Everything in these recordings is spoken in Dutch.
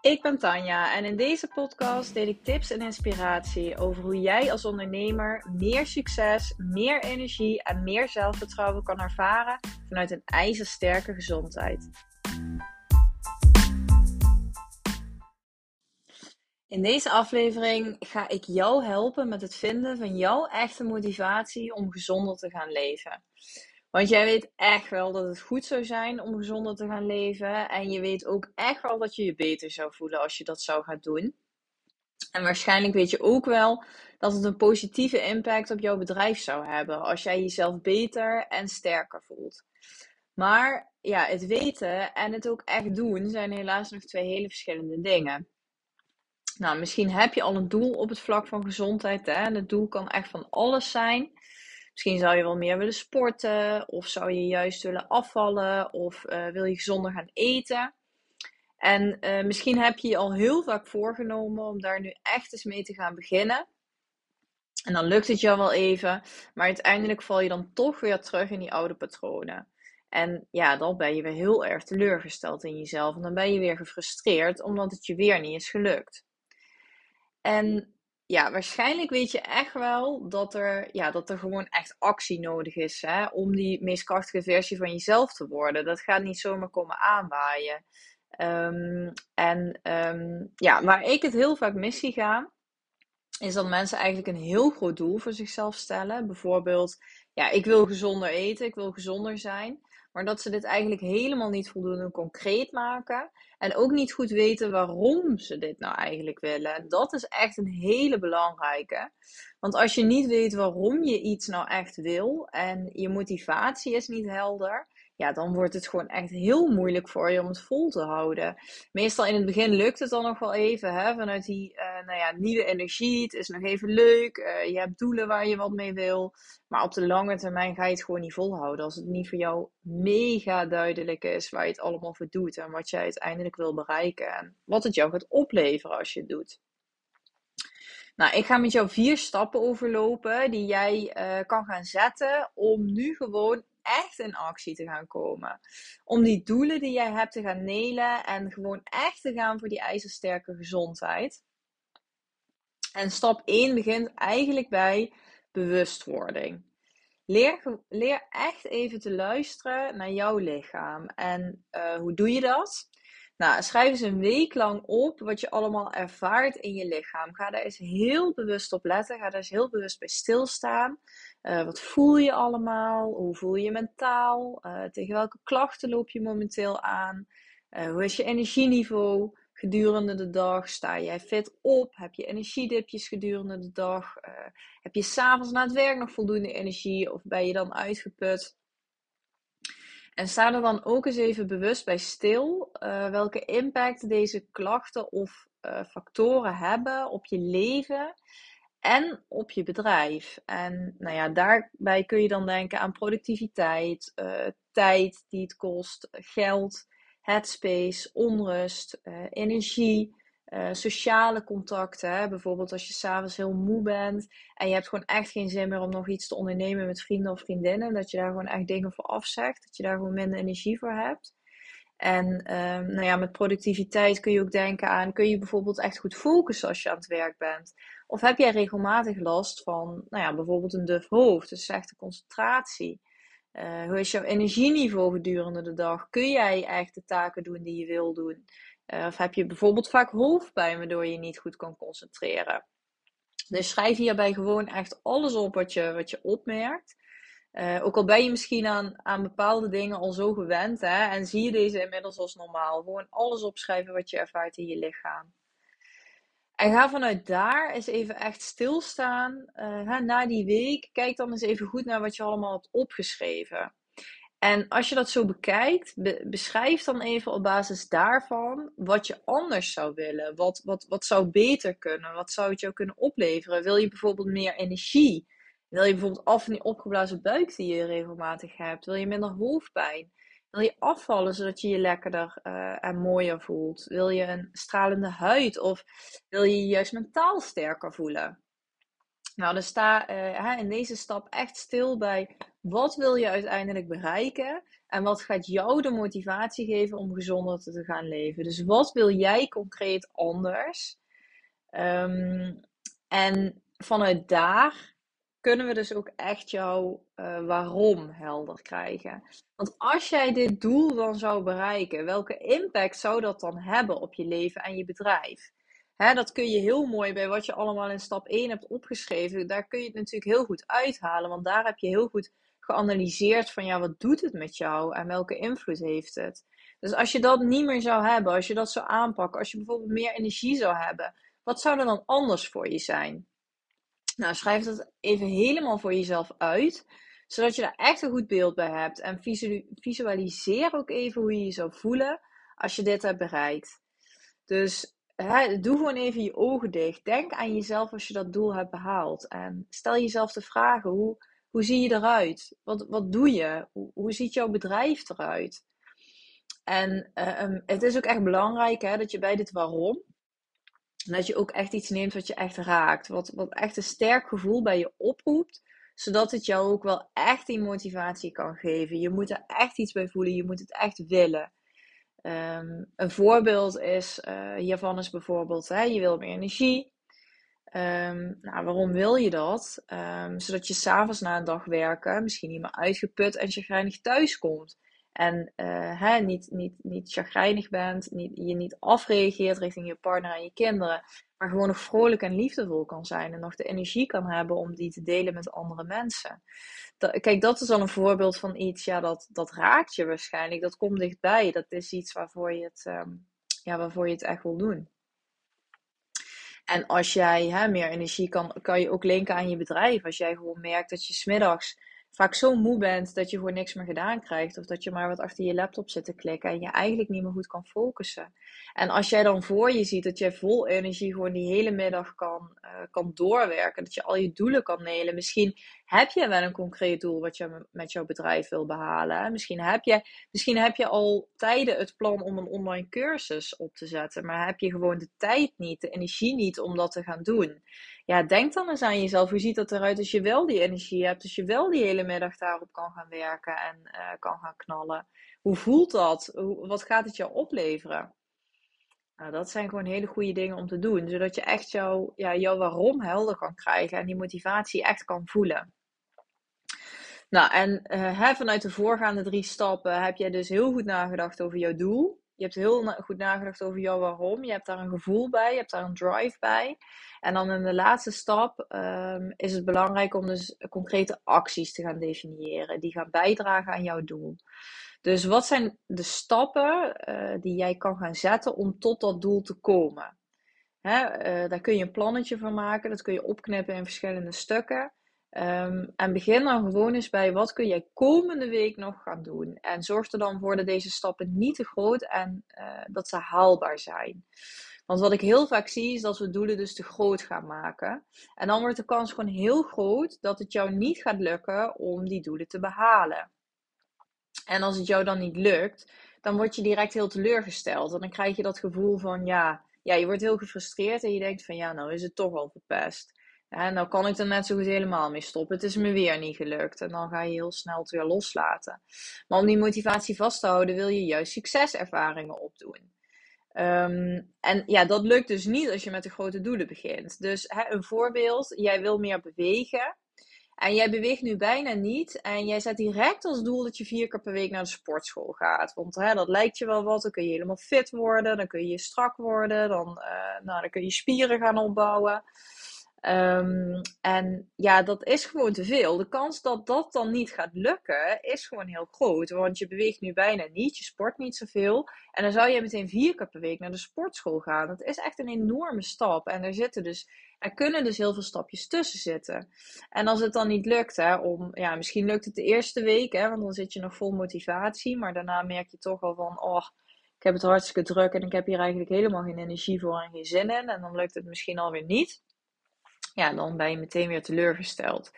Ik ben Tanja en in deze podcast deel ik tips en inspiratie over hoe jij als ondernemer meer succes, meer energie en meer zelfvertrouwen kan ervaren vanuit een ijzersterke gezondheid. In deze aflevering ga ik jou helpen met het vinden van jouw echte motivatie om gezonder te gaan leven. Want jij weet echt wel dat het goed zou zijn om gezonder te gaan leven. En je weet ook echt wel dat je je beter zou voelen als je dat zou gaan doen. En waarschijnlijk weet je ook wel dat het een positieve impact op jouw bedrijf zou hebben als jij jezelf beter en sterker voelt. Maar ja, het weten en het ook echt doen zijn helaas nog twee hele verschillende dingen. Nou, misschien heb je al een doel op het vlak van gezondheid. Hè? En het doel kan echt van alles zijn. Misschien zou je wel meer willen sporten, of zou je juist willen afvallen, of uh, wil je gezonder gaan eten. En uh, misschien heb je je al heel vaak voorgenomen om daar nu echt eens mee te gaan beginnen. En dan lukt het jou wel even, maar uiteindelijk val je dan toch weer terug in die oude patronen. En ja, dan ben je weer heel erg teleurgesteld in jezelf. En dan ben je weer gefrustreerd omdat het je weer niet is gelukt. En ja, waarschijnlijk weet je echt wel dat er, ja, dat er gewoon echt actie nodig is hè, om die meest krachtige versie van jezelf te worden. Dat gaat niet zomaar komen aanwaaien. Um, en um, ja, waar ik het heel vaak mis zie gaan, is dat mensen eigenlijk een heel groot doel voor zichzelf stellen. Bijvoorbeeld, ja, ik wil gezonder eten, ik wil gezonder zijn. Maar dat ze dit eigenlijk helemaal niet voldoende concreet maken. En ook niet goed weten waarom ze dit nou eigenlijk willen. Dat is echt een hele belangrijke. Want als je niet weet waarom je iets nou echt wil en je motivatie is niet helder, ja, dan wordt het gewoon echt heel moeilijk voor je om het vol te houden. Meestal in het begin lukt het dan nog wel even, hè, vanuit die uh, nou ja, nieuwe energie. Het is nog even leuk, uh, je hebt doelen waar je wat mee wil. Maar op de lange termijn ga je het gewoon niet volhouden. Als het niet voor jou mega duidelijk is waar je het allemaal voor doet en wat jij uiteindelijk wil bereiken. En wat het jou gaat opleveren als je het doet. Nou, ik ga met jou vier stappen overlopen die jij uh, kan gaan zetten om nu gewoon echt in actie te gaan komen. Om die doelen die jij hebt te gaan nelen en gewoon echt te gaan voor die ijzersterke gezondheid. En stap 1 begint eigenlijk bij bewustwording. Leer, leer echt even te luisteren naar jouw lichaam. En uh, hoe doe je dat? Nou, schrijf eens een week lang op wat je allemaal ervaart in je lichaam. Ga daar eens heel bewust op letten. Ga daar eens heel bewust bij stilstaan. Uh, wat voel je allemaal? Hoe voel je je mentaal? Uh, tegen welke klachten loop je momenteel aan? Uh, hoe is je energieniveau gedurende de dag? Sta jij fit op? Heb je energiedipjes gedurende de dag? heb je s'avonds na het werk nog voldoende energie? Of ben je dan uitgeput? En sta er dan ook eens even bewust bij stil welke impact deze klachten of factoren hebben op je leven en op je bedrijf. En nou ja, daarbij kun je dan denken aan productiviteit, uh, tijd die het kost, geld, headspace, onrust, uh, energie, uh, sociale contacten. Hè? Bijvoorbeeld als je s'avonds heel moe bent en je hebt gewoon echt geen zin meer om nog iets te ondernemen met vrienden of vriendinnen. Dat je daar gewoon echt dingen voor afzegt. Dat je daar gewoon minder energie voor hebt. En um, nou ja, met productiviteit kun je ook denken aan, kun je bijvoorbeeld echt goed focussen als je aan het werk bent? Of heb jij regelmatig last van, nou ja, bijvoorbeeld een duf hoofd, dus slechte concentratie? Uh, hoe is jouw energieniveau gedurende de dag? Kun jij echt de taken doen die je wil doen? Uh, of heb je bijvoorbeeld vaak hoofdpijn waardoor je niet goed kan concentreren? Dus schrijf hierbij gewoon echt alles op wat je, wat je opmerkt. Uh, ook al ben je misschien aan, aan bepaalde dingen al zo gewend hè, en zie je deze inmiddels als normaal. Gewoon alles opschrijven wat je ervaart in je lichaam. En ga vanuit daar eens even echt stilstaan. Uh, na die week, kijk dan eens even goed naar wat je allemaal hebt opgeschreven. En als je dat zo bekijkt, beschrijf dan even op basis daarvan wat je anders zou willen. Wat, wat, wat zou beter kunnen? Wat zou het jou kunnen opleveren? Wil je bijvoorbeeld meer energie? Wil je bijvoorbeeld af van die opgeblazen buik die je regelmatig hebt? Wil je minder hoofdpijn? Wil je afvallen zodat je je lekkerder uh, en mooier voelt? Wil je een stralende huid of wil je je juist mentaal sterker voelen? Nou, dan sta uh, in deze stap echt stil bij wat wil je uiteindelijk bereiken en wat gaat jou de motivatie geven om gezonder te gaan leven. Dus wat wil jij concreet anders? Um, en vanuit daar kunnen we dus ook echt jouw uh, waarom helder krijgen. Want als jij dit doel dan zou bereiken, welke impact zou dat dan hebben op je leven en je bedrijf? Hè, dat kun je heel mooi bij wat je allemaal in stap 1 hebt opgeschreven. Daar kun je het natuurlijk heel goed uithalen. Want daar heb je heel goed geanalyseerd van ja, wat doet het met jou en welke invloed heeft het. Dus als je dat niet meer zou hebben, als je dat zou aanpakken, als je bijvoorbeeld meer energie zou hebben, wat zou er dan anders voor je zijn? Nou, schrijf dat even helemaal voor jezelf uit, zodat je daar echt een goed beeld bij hebt. En visualiseer ook even hoe je je zou voelen als je dit hebt bereikt. Dus hè, doe gewoon even je ogen dicht. Denk aan jezelf als je dat doel hebt behaald. En stel jezelf de vragen: hoe, hoe zie je eruit? Wat, wat doe je? Hoe, hoe ziet jouw bedrijf eruit? En uh, um, het is ook echt belangrijk hè, dat je bij dit waarom dat je ook echt iets neemt wat je echt raakt. Wat, wat echt een sterk gevoel bij je oproept. Zodat het jou ook wel echt die motivatie kan geven. Je moet er echt iets bij voelen. Je moet het echt willen. Um, een voorbeeld is, uh, hiervan is bijvoorbeeld, hè, je wil meer energie. Um, nou, waarom wil je dat? Um, zodat je s'avonds na een dag werken misschien niet meer uitgeput en chagrijnig thuis komt. En uh, hè, niet, niet, niet chagrijnig bent, niet, je niet afreageert richting je partner en je kinderen, maar gewoon nog vrolijk en liefdevol kan zijn en nog de energie kan hebben om die te delen met andere mensen. Kijk, dat is al een voorbeeld van iets, ja, dat, dat raakt je waarschijnlijk, dat komt dichtbij, dat is iets waarvoor je het, um, ja, waarvoor je het echt wil doen. En als jij hè, meer energie kan, kan je ook linken aan je bedrijf. Als jij gewoon merkt dat je smiddags vaak zo moe bent dat je voor niks meer gedaan krijgt. Of dat je maar wat achter je laptop zit te klikken en je eigenlijk niet meer goed kan focussen. En als jij dan voor je ziet dat jij vol energie gewoon die hele middag kan, uh, kan doorwerken. Dat je al je doelen kan nelen. Misschien heb je wel een concreet doel wat je met jouw bedrijf wil behalen. Misschien heb je, misschien heb je al tijden het plan om een online cursus op te zetten. Maar heb je gewoon de tijd niet, de energie niet om dat te gaan doen ja, denk dan eens aan jezelf. Hoe ziet dat eruit als je wel die energie hebt? Als je wel die hele middag daarop kan gaan werken en uh, kan gaan knallen. Hoe voelt dat? Hoe, wat gaat het jou opleveren? Nou, dat zijn gewoon hele goede dingen om te doen. Zodat je echt jouw, ja, jouw waarom helder kan krijgen. En die motivatie echt kan voelen. Nou, en uh, vanuit de voorgaande drie stappen heb jij dus heel goed nagedacht over jouw doel. Je hebt heel goed nagedacht over jouw waarom. Je hebt daar een gevoel bij, je hebt daar een drive bij. En dan in de laatste stap um, is het belangrijk om dus concrete acties te gaan definiëren. Die gaan bijdragen aan jouw doel. Dus wat zijn de stappen uh, die jij kan gaan zetten om tot dat doel te komen? Hè, uh, daar kun je een plannetje van maken. Dat kun je opknippen in verschillende stukken. Um, en begin dan gewoon eens bij wat kun jij komende week nog gaan doen. En zorg er dan voor dat deze stappen niet te groot en uh, dat ze haalbaar zijn. Want wat ik heel vaak zie is dat we doelen dus te groot gaan maken. En dan wordt de kans gewoon heel groot dat het jou niet gaat lukken om die doelen te behalen. En als het jou dan niet lukt, dan word je direct heel teleurgesteld. En dan krijg je dat gevoel van ja, ja, je wordt heel gefrustreerd en je denkt van ja, nou is het toch al verpest. En nou kan ik er net zo goed helemaal mee stoppen. Het is me weer niet gelukt. En dan ga je heel snel het weer loslaten. Maar om die motivatie vast te houden, wil je juist succeservaringen opdoen. Um, en ja, dat lukt dus niet als je met de grote doelen begint. Dus hè, een voorbeeld: jij wil meer bewegen. En jij beweegt nu bijna niet. En jij zet direct als doel dat je vier keer per week naar de sportschool gaat. Want hè, dat lijkt je wel wat. Dan kun je helemaal fit worden. Dan kun je strak worden. Dan, uh, nou, dan kun je spieren gaan opbouwen. Um, en ja, dat is gewoon te veel. De kans dat dat dan niet gaat lukken is gewoon heel groot. Want je beweegt nu bijna niet, je sport niet zoveel. En dan zou je meteen vier keer per week naar de sportschool gaan. Dat is echt een enorme stap. En er, zitten dus, er kunnen dus heel veel stapjes tussen zitten. En als het dan niet lukt, hè, om, ja, misschien lukt het de eerste week, hè, want dan zit je nog vol motivatie. Maar daarna merk je toch al van, oh, ik heb het hartstikke druk en ik heb hier eigenlijk helemaal geen energie voor en geen zin in. En dan lukt het misschien alweer niet. Ja, dan ben je meteen weer teleurgesteld.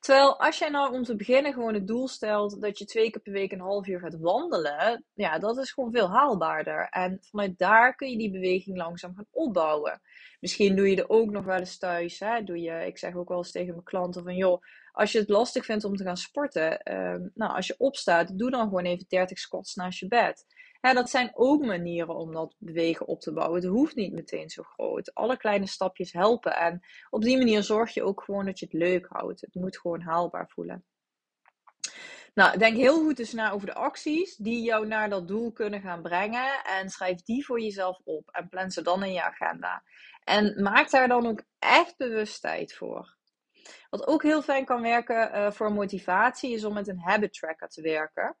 Terwijl als jij nou om te beginnen gewoon het doel stelt dat je twee keer per week een half uur gaat wandelen, ja, dat is gewoon veel haalbaarder. En vanuit daar kun je die beweging langzaam gaan opbouwen. Misschien doe je er ook nog wel eens thuis. Hè? Doe je, ik zeg ook wel eens tegen mijn klanten van joh, als je het lastig vindt om te gaan sporten, ehm, nou, als je opstaat, doe dan gewoon even 30 squats naast je bed. Dat zijn ook manieren om dat bewegen op te bouwen. Het hoeft niet meteen zo groot. Alle kleine stapjes helpen. En op die manier zorg je ook gewoon dat je het leuk houdt. Het moet gewoon haalbaar voelen. Nou, denk heel goed dus na over de acties die jou naar dat doel kunnen gaan brengen. En schrijf die voor jezelf op. En plan ze dan in je agenda. En maak daar dan ook echt bewust tijd voor. Wat ook heel fijn kan werken uh, voor motivatie is om met een habit tracker te werken.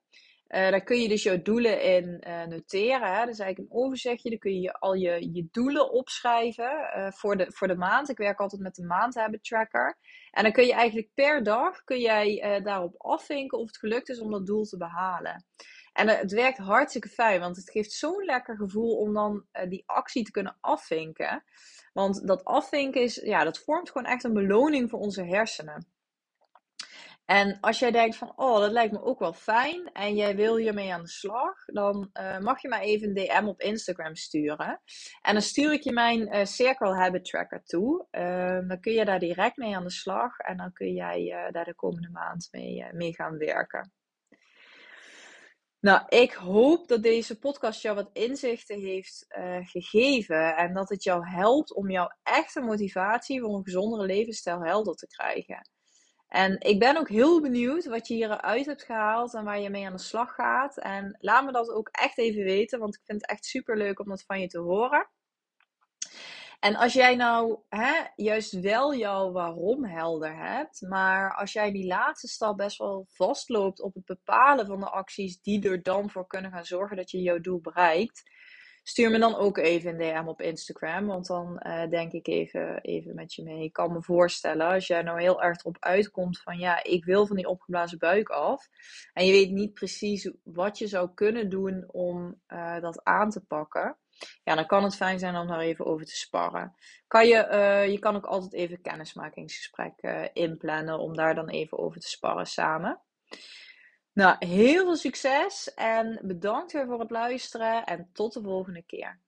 Uh, daar kun je dus jouw doelen in uh, noteren. Hè? Dat is eigenlijk een overzichtje. Dan kun je al je, je doelen opschrijven voor, de, voor de maand. Ik werk altijd met de maand habit tracker. En dan kun je eigenlijk per dag kun jij, daarop afvinken of het gelukt is om dat doel te behalen. En het werkt hartstikke fijn, want het geeft zo'n lekker gevoel om dan die actie te kunnen afvinken. Want dat afvinken is, ja, dat vormt gewoon echt een beloning voor onze hersenen. En als jij denkt van, oh, dat lijkt me ook wel fijn en jij wil hiermee aan de slag, dan uh, mag je mij even een DM op Instagram sturen. En dan stuur ik je mijn uh, Circle Habit Tracker toe. Uh, dan kun je daar direct mee aan de slag en dan kun jij eh, daar de komende maand mee, mee gaan werken. Nou, ik hoop dat deze podcast jou wat inzichten heeft gegeven en dat het jou helpt om jouw echte motivatie voor een gezondere levensstijl helder te krijgen. En ik ben ook heel benieuwd wat je hieruit hebt gehaald en waar je mee aan de slag gaat. En laat me dat ook echt even weten, want ik vind het echt super leuk om dat van je te horen. En als jij nou hè, juist wel jouw waarom helder hebt, maar als jij die laatste stap best wel vastloopt op het bepalen van de acties die er dan voor kunnen gaan zorgen dat je jouw doel bereikt, Stuur me dan ook even een DM op Instagram, want dan uh, denk ik even, even met je mee. Ik kan me voorstellen, als jij nou heel erg erop uitkomt van ja, ik wil van die opgeblazen buik af. En je weet niet precies wat je zou kunnen doen om uh, dat aan te pakken. Ja, dan kan het fijn zijn om daar even over te sparren. Kan je, uh, je kan ook altijd even kennismakingsgesprek inplannen om daar dan even over te sparren samen. Nou, heel veel succes en bedankt weer voor het luisteren en tot de volgende keer.